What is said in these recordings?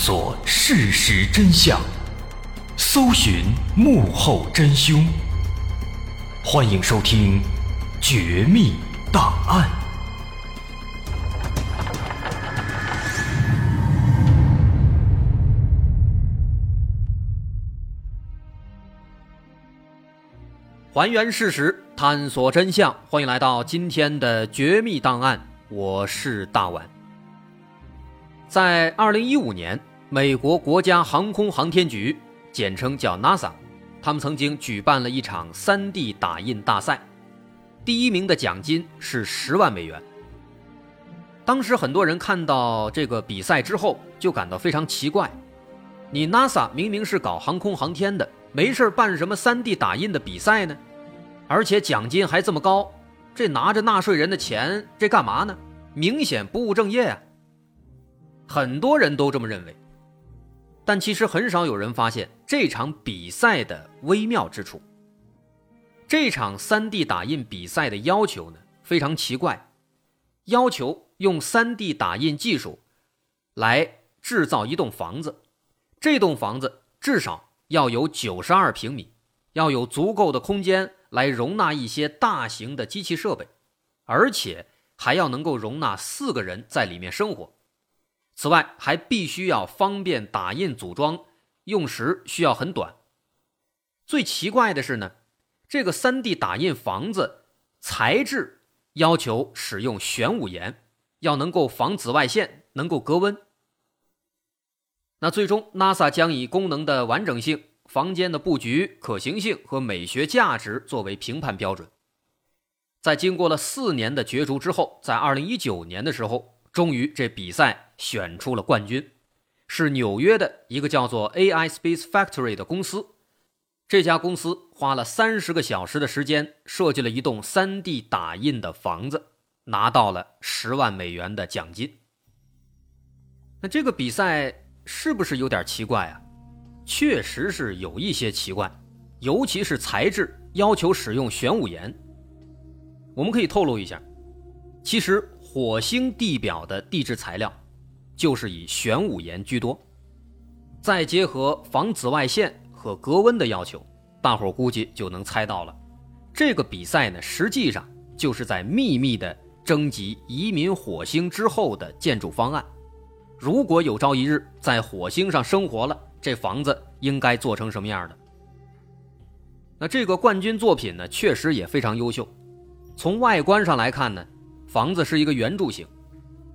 索事实真相，搜寻幕后真凶。欢迎收听《绝密档案》。还原事实，探索真相。欢迎来到今天的《绝密档案》，我是大碗。在二零一五年，美国国家航空航天局，简称叫 NASA，他们曾经举办了一场 3D 打印大赛，第一名的奖金是十万美元。当时很多人看到这个比赛之后，就感到非常奇怪：你 NASA 明明是搞航空航天的，没事办什么 3D 打印的比赛呢？而且奖金还这么高，这拿着纳税人的钱，这干嘛呢？明显不务正业啊！很多人都这么认为，但其实很少有人发现这场比赛的微妙之处。这场 3D 打印比赛的要求呢非常奇怪，要求用 3D 打印技术来制造一栋房子，这栋房子至少要有92平米，要有足够的空间。来容纳一些大型的机器设备，而且还要能够容纳四个人在里面生活。此外，还必须要方便打印组装，用时需要很短。最奇怪的是呢，这个 3D 打印房子材质要求使用玄武岩，要能够防紫外线，能够隔温。那最终，NASA 将以功能的完整性。房间的布局、可行性和美学价值作为评判标准，在经过了四年的角逐之后，在二零一九年的时候，终于这比赛选出了冠军，是纽约的一个叫做 AI Space Factory 的公司。这家公司花了三十个小时的时间，设计了一栋 3D 打印的房子，拿到了十万美元的奖金。那这个比赛是不是有点奇怪啊？确实是有一些奇怪，尤其是材质要求使用玄武岩。我们可以透露一下，其实火星地表的地质材料就是以玄武岩居多。再结合防紫外线和隔温的要求，大伙估计就能猜到了。这个比赛呢，实际上就是在秘密的征集移民火星之后的建筑方案。如果有朝一日在火星上生活了，这房子应该做成什么样的？那这个冠军作品呢，确实也非常优秀。从外观上来看呢，房子是一个圆柱形，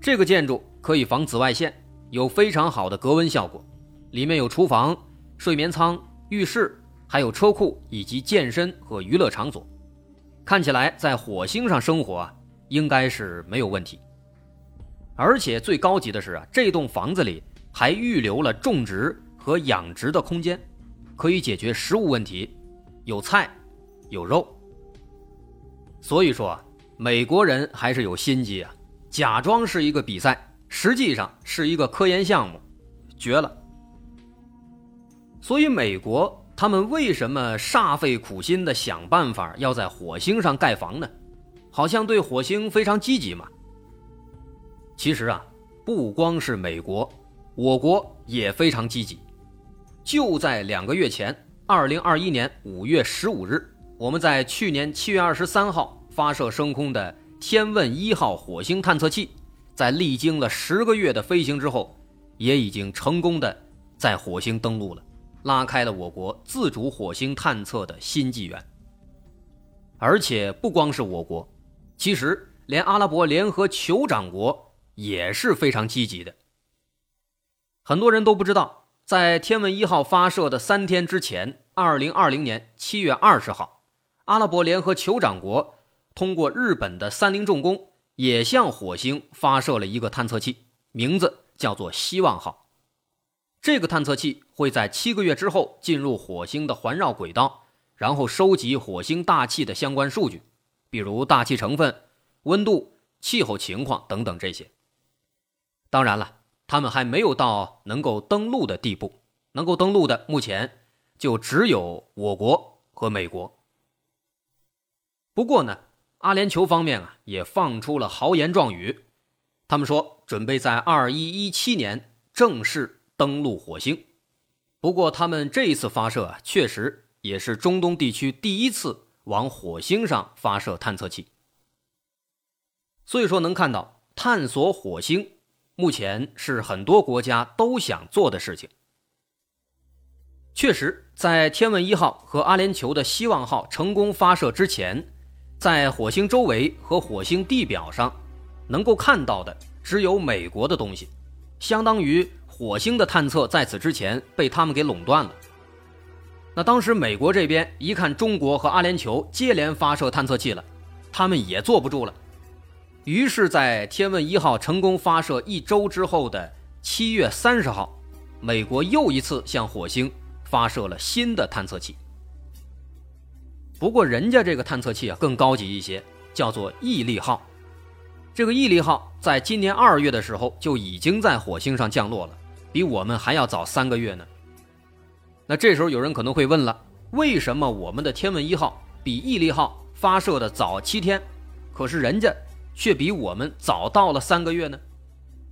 这个建筑可以防紫外线，有非常好的隔温效果。里面有厨房、睡眠舱、浴室，还有车库以及健身和娱乐场所。看起来在火星上生活啊，应该是没有问题。而且最高级的是啊，这栋房子里还预留了种植。和养殖的空间，可以解决食物问题，有菜，有肉。所以说啊，美国人还是有心机啊，假装是一个比赛，实际上是一个科研项目，绝了。所以美国他们为什么煞费苦心的想办法要在火星上盖房呢？好像对火星非常积极嘛。其实啊，不光是美国，我国也非常积极。就在两个月前，二零二一年五月十五日，我们在去年七月二十三号发射升空的天问一号火星探测器，在历经了十个月的飞行之后，也已经成功的在火星登陆了，拉开了我国自主火星探测的新纪元。而且不光是我国，其实连阿拉伯联合酋长国也是非常积极的。很多人都不知道。在天问一号发射的三天之前，二零二零年七月二十号，阿拉伯联合酋长国通过日本的三菱重工，也向火星发射了一个探测器，名字叫做“希望号”。这个探测器会在七个月之后进入火星的环绕轨道，然后收集火星大气的相关数据，比如大气成分、温度、气候情况等等这些。当然了。他们还没有到能够登陆的地步，能够登陆的目前就只有我国和美国。不过呢，阿联酋方面啊也放出了豪言壮语，他们说准备在二一一七年正式登陆火星。不过，他们这一次发射啊，确实也是中东地区第一次往火星上发射探测器。所以说，能看到探索火星，目前是很多国家都想做的事情。确实，在天问一号和阿联酋的希望号成功发射之前，在火星周围和火星地表上，能够看到的只有美国的东西，相当于火星的探测在此之前被他们给垄断了。那当时美国这边一看中国和阿联酋接连发射探测器了，他们也坐不住了，于是，在天问一号成功发射一周之后的七月三十号，美国又一次向火星。发射了新的探测器，不过人家这个探测器啊更高级一些，叫做毅力号。这个毅力号在今年二月的时候就已经在火星上降落了，比我们还要早三个月呢。那这时候有人可能会问了，为什么我们的天问一号比毅力号发射的早七天，可是人家却比我们早到了三个月呢？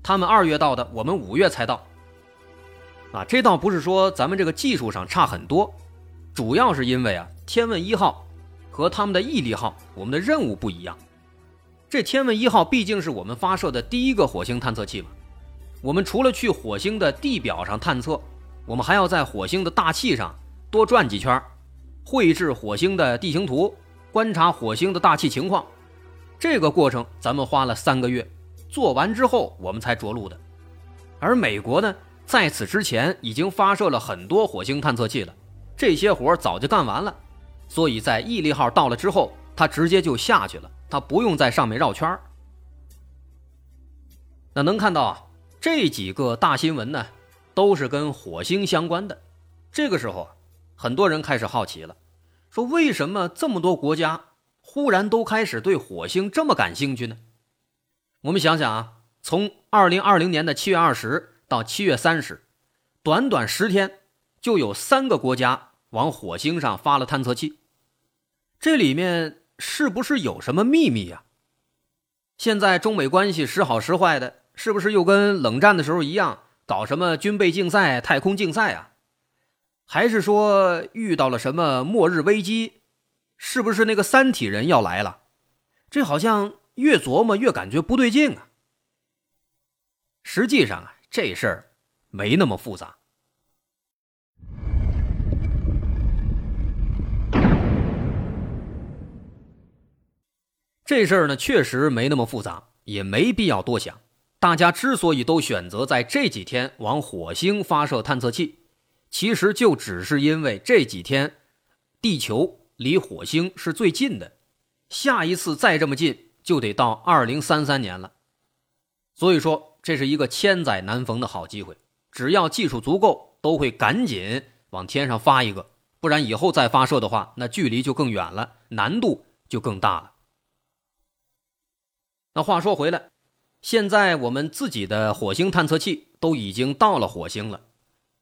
他们二月到的，我们五月才到。啊，这倒不是说咱们这个技术上差很多，主要是因为啊，天问一号和他们的毅力号，我们的任务不一样。这天问一号毕竟是我们发射的第一个火星探测器嘛，我们除了去火星的地表上探测，我们还要在火星的大气上多转几圈，绘制火星的地形图，观察火星的大气情况。这个过程咱们花了三个月，做完之后我们才着陆的。而美国呢？在此之前，已经发射了很多火星探测器了，这些活早就干完了，所以在毅力号到了之后，他直接就下去了，他不用在上面绕圈那能看到啊，这几个大新闻呢，都是跟火星相关的。这个时候啊，很多人开始好奇了，说为什么这么多国家忽然都开始对火星这么感兴趣呢？我们想想啊，从二零二零年的七月二十。到七月三十，短短十天，就有三个国家往火星上发了探测器。这里面是不是有什么秘密呀？现在中美关系时好时坏的，是不是又跟冷战的时候一样，搞什么军备竞赛、太空竞赛啊？还是说遇到了什么末日危机？是不是那个三体人要来了？这好像越琢磨越感觉不对劲啊。实际上啊。这事儿没那么复杂。这事儿呢，确实没那么复杂，也没必要多想。大家之所以都选择在这几天往火星发射探测器，其实就只是因为这几天地球离火星是最近的，下一次再这么近就得到二零三三年了。所以说。这是一个千载难逢的好机会，只要技术足够，都会赶紧往天上发一个，不然以后再发射的话，那距离就更远了，难度就更大了。那话说回来，现在我们自己的火星探测器都已经到了火星了，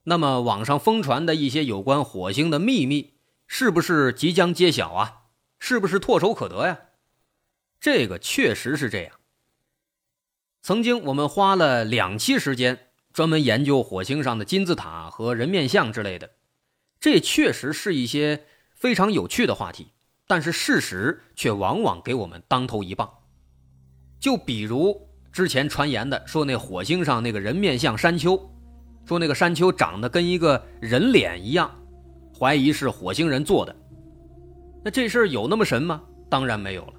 那么网上疯传的一些有关火星的秘密，是不是即将揭晓啊？是不是唾手可得呀？这个确实是这样。曾经我们花了两期时间专门研究火星上的金字塔和人面像之类的，这确实是一些非常有趣的话题，但是事实却往往给我们当头一棒。就比如之前传言的说那火星上那个人面像山丘，说那个山丘长得跟一个人脸一样，怀疑是火星人做的。那这事儿有那么神吗？当然没有了。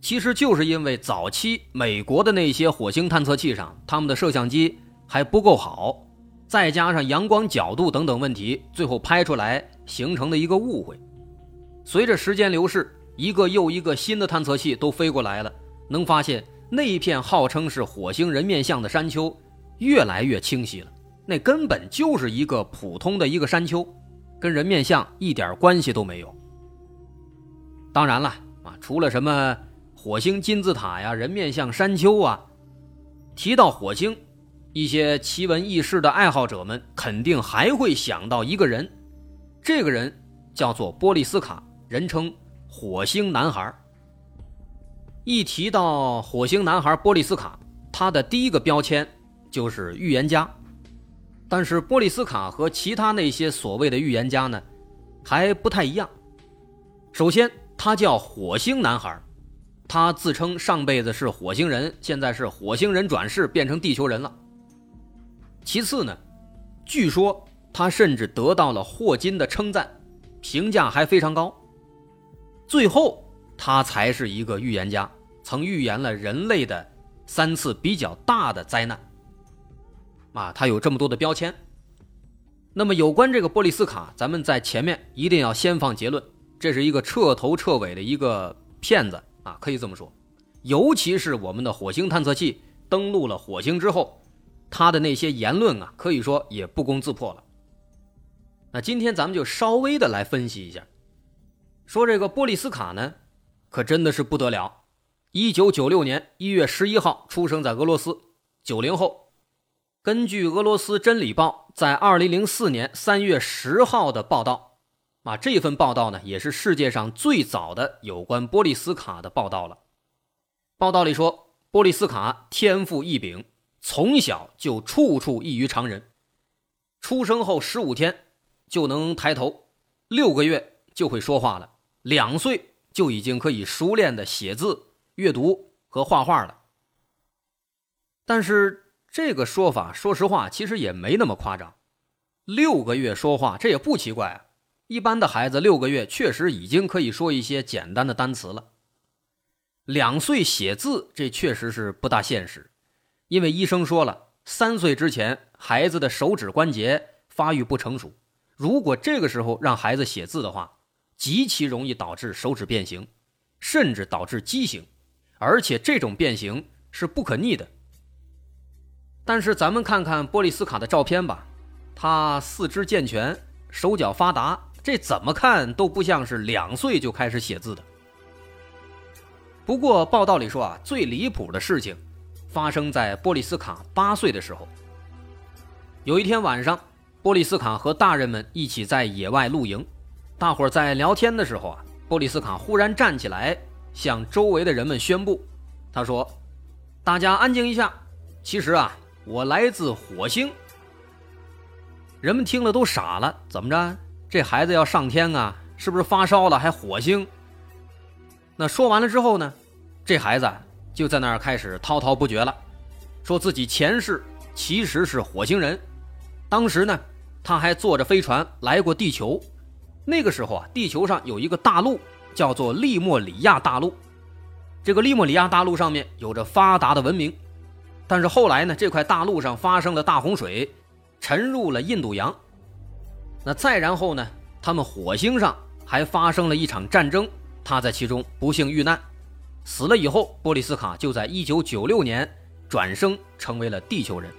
其实就是因为早期美国的那些火星探测器上，他们的摄像机还不够好，再加上阳光角度等等问题，最后拍出来形成的一个误会。随着时间流逝，一个又一个新的探测器都飞过来了，能发现那一片号称是火星人面像的山丘越来越清晰了，那根本就是一个普通的一个山丘，跟人面像一点关系都没有。当然了啊，除了什么。火星金字塔呀，人面像山丘啊，提到火星，一些奇闻异事的爱好者们肯定还会想到一个人，这个人叫做波利斯卡，人称火星男孩。一提到火星男孩波利斯卡，他的第一个标签就是预言家。但是波利斯卡和其他那些所谓的预言家呢，还不太一样。首先，他叫火星男孩，他自称上辈子是火星人，现在是火星人转世变成地球人了。其次呢，据说他甚至得到了霍金的称赞，评价还非常高。最后，他才是一个预言家，曾预言了人类的三次比较大的灾难。啊，他有这么多的标签。那么，有关这个波利斯卡，咱们在前面一定要先放结论。这是一个彻头彻尾的一个骗子啊，可以这么说。尤其是我们的火星探测器登陆了火星之后，他的那些言论啊，可以说也不攻自破了。那今天咱们就稍微的来分析一下，说这个波利斯卡呢，可真的是不得了。一九九六年一月十一号出生在俄罗斯，九零后。根据俄罗斯《真理报》在二零零四年三月十号的报道。啊，这份报道呢，也是世界上最早的有关波利斯卡的报道了。报道里说，波利斯卡天赋异禀，从小就处处异于常人。出生后十五天就能抬头，六个月就会说话了，两岁就已经可以熟练的写字、阅读和画画了。但是这个说法，说实话，其实也没那么夸张。六个月说话，这也不奇怪啊。一般的孩子六个月确实已经可以说一些简单的单词了。两岁写字，这确实是不大现实，因为医生说了，三岁之前孩子的手指关节发育不成熟，如果这个时候让孩子写字的话，极其容易导致手指变形，甚至导致畸形，而且这种变形是不可逆的。但是咱们看看波利斯卡的照片吧，他四肢健全，手脚发达。这怎么看都不像是两岁就开始写字的。不过报道里说啊，最离谱的事情发生在波利斯卡八岁的时候。有一天晚上，波利斯卡和大人们一起在野外露营，大伙在聊天的时候啊，波利斯卡忽然站起来，向周围的人们宣布：“他说，大家安静一下，其实啊，我来自火星。”人们听了都傻了，怎么着？这孩子要上天啊，是不是发烧了还火星？那说完了之后呢，这孩子就在那儿开始滔滔不绝了，说自己前世其实是火星人，当时呢他还坐着飞船来过地球，那个时候啊地球上有一个大陆叫做利莫里亚大陆，这个利莫里亚大陆上面有着发达的文明，但是后来呢这块大陆上发生了大洪水，沉入了印度洋。那再然后呢？他们火星上还发生了一场战争，他在其中不幸遇难，死了以后，波利斯卡就在1996年转生成为了地球人。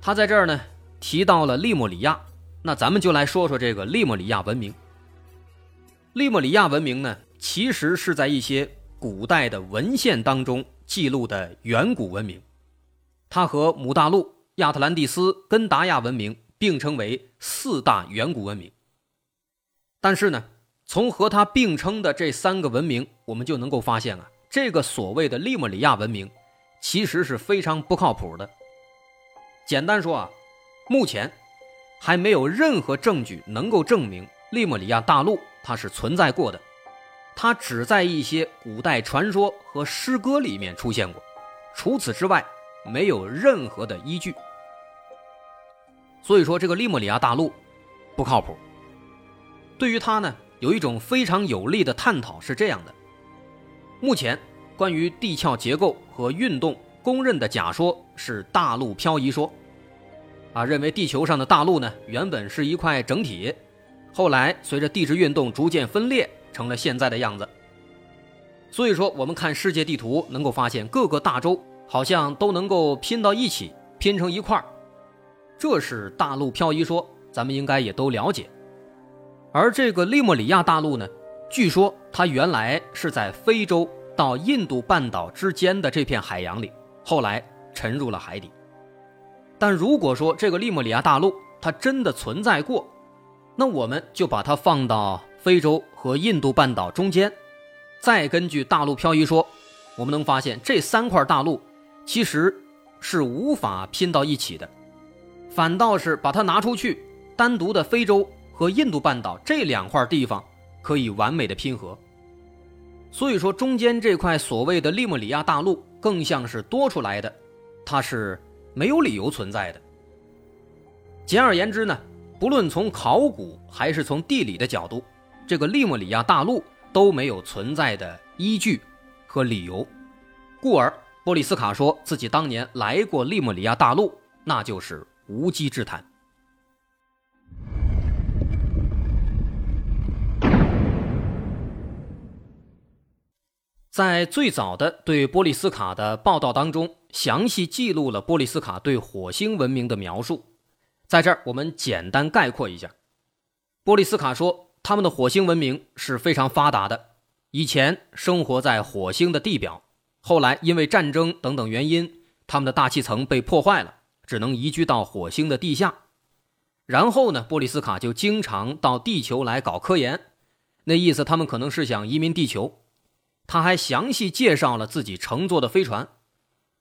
他在这儿呢提到了利莫里亚，那咱们就来说说这个利莫里亚文明。利莫里亚文明呢，其实是在一些古代的文献当中记录的远古文明，它和姆大陆、亚特兰蒂斯、根达亚文明。并称为四大远古文明。但是呢，从和它并称的这三个文明，我们就能够发现啊，这个所谓的利莫里亚文明，其实是非常不靠谱的。简单说啊，目前还没有任何证据能够证明利莫里亚大陆它是存在过的，它只在一些古代传说和诗歌里面出现过，除此之外，没有任何的依据。所以说，这个利莫里亚大陆不靠谱。对于它呢，有一种非常有力的探讨是这样的：目前关于地壳结构和运动公认的假说是大陆漂移说，啊，认为地球上的大陆呢原本是一块整体，后来随着地质运动逐渐分裂成了现在的样子。所以说，我们看世界地图能够发现各个大洲好像都能够拼到一起，拼成一块儿。这是大陆漂移说，咱们应该也都了解。而这个利莫里亚大陆呢，据说它原来是在非洲到印度半岛之间的这片海洋里，后来沉入了海底。但如果说这个利莫里亚大陆它真的存在过，那我们就把它放到非洲和印度半岛中间，再根据大陆漂移说，我们能发现这三块大陆其实是无法拼到一起的。反倒是把它拿出去，单独的非洲和印度半岛这两块地方可以完美的拼合。所以说，中间这块所谓的利莫里亚大陆更像是多出来的，它是没有理由存在的。简而言之呢，不论从考古还是从地理的角度，这个利莫里亚大陆都没有存在的依据和理由，故而波利斯卡说自己当年来过利莫里亚大陆，那就是无稽之谈。在最早的对波利斯卡的报道当中，详细记录了波利斯卡对火星文明的描述。在这儿，我们简单概括一下。波利斯卡说，他们的火星文明是非常发达的，以前生活在火星的地表，后来因为战争等等原因，他们的大气层被破坏了，只能移居到火星的地下。然后呢，波利斯卡就经常到地球来搞科研，那意思他们可能是想移民地球。他还详细介绍了自己乘坐的飞船，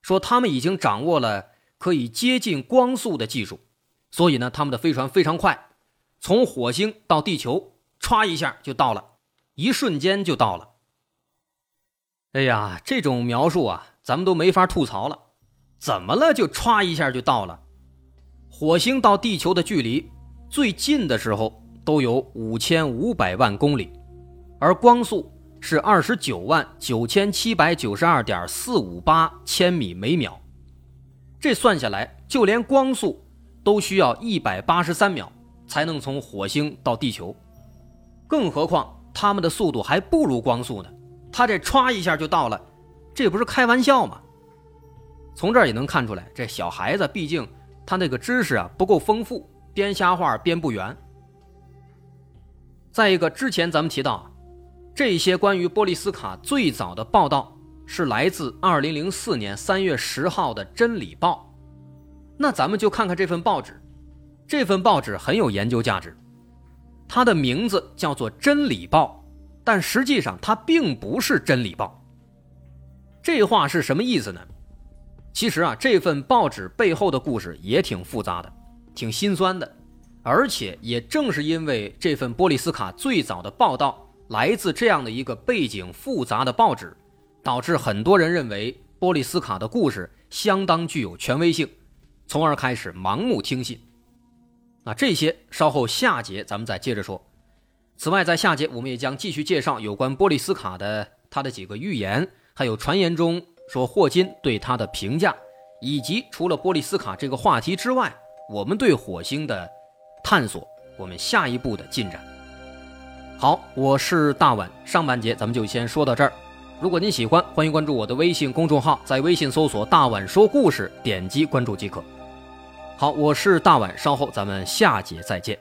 说他们已经掌握了可以接近光速的技术，所以呢，他们的飞船非常快，从火星到地球，歘一下就到了，一瞬间就到了。哎呀，这种描述啊，咱们都没法吐槽了。怎么了？就歘一下就到了？火星到地球的距离最近的时候都有五千五百万公里，而光速。是二十九万九千七百九十二点四五八千米每秒，这算下来，就连光速都需要一百八十三秒才能从火星到地球，更何况他们的速度还不如光速呢？他这歘一下就到了，这不是开玩笑吗？从这儿也能看出来，这小孩子毕竟他那个知识啊不够丰富，编瞎话编不圆。再一个，之前咱们提到。这些关于波利斯卡最早的报道是来自2004年3月10号的《真理报》，那咱们就看看这份报纸。这份报纸很有研究价值，它的名字叫做《真理报》，但实际上它并不是《真理报》。这话是什么意思呢？其实啊，这份报纸背后的故事也挺复杂的，挺心酸的，而且也正是因为这份波利斯卡最早的报道。来自这样的一个背景复杂的报纸，导致很多人认为波利斯卡的故事相当具有权威性，从而开始盲目听信。那这些稍后下节咱们再接着说。此外，在下节我们也将继续介绍有关波利斯卡的他的几个预言，还有传言中说霍金对他的评价，以及除了波利斯卡这个话题之外，我们对火星的探索，我们下一步的进展。好，我是大碗。上半节咱们就先说到这儿。如果您喜欢，欢迎关注我的微信公众号，在微信搜索“大碗说故事”，点击关注即可。好，我是大碗，稍后咱们下节再见。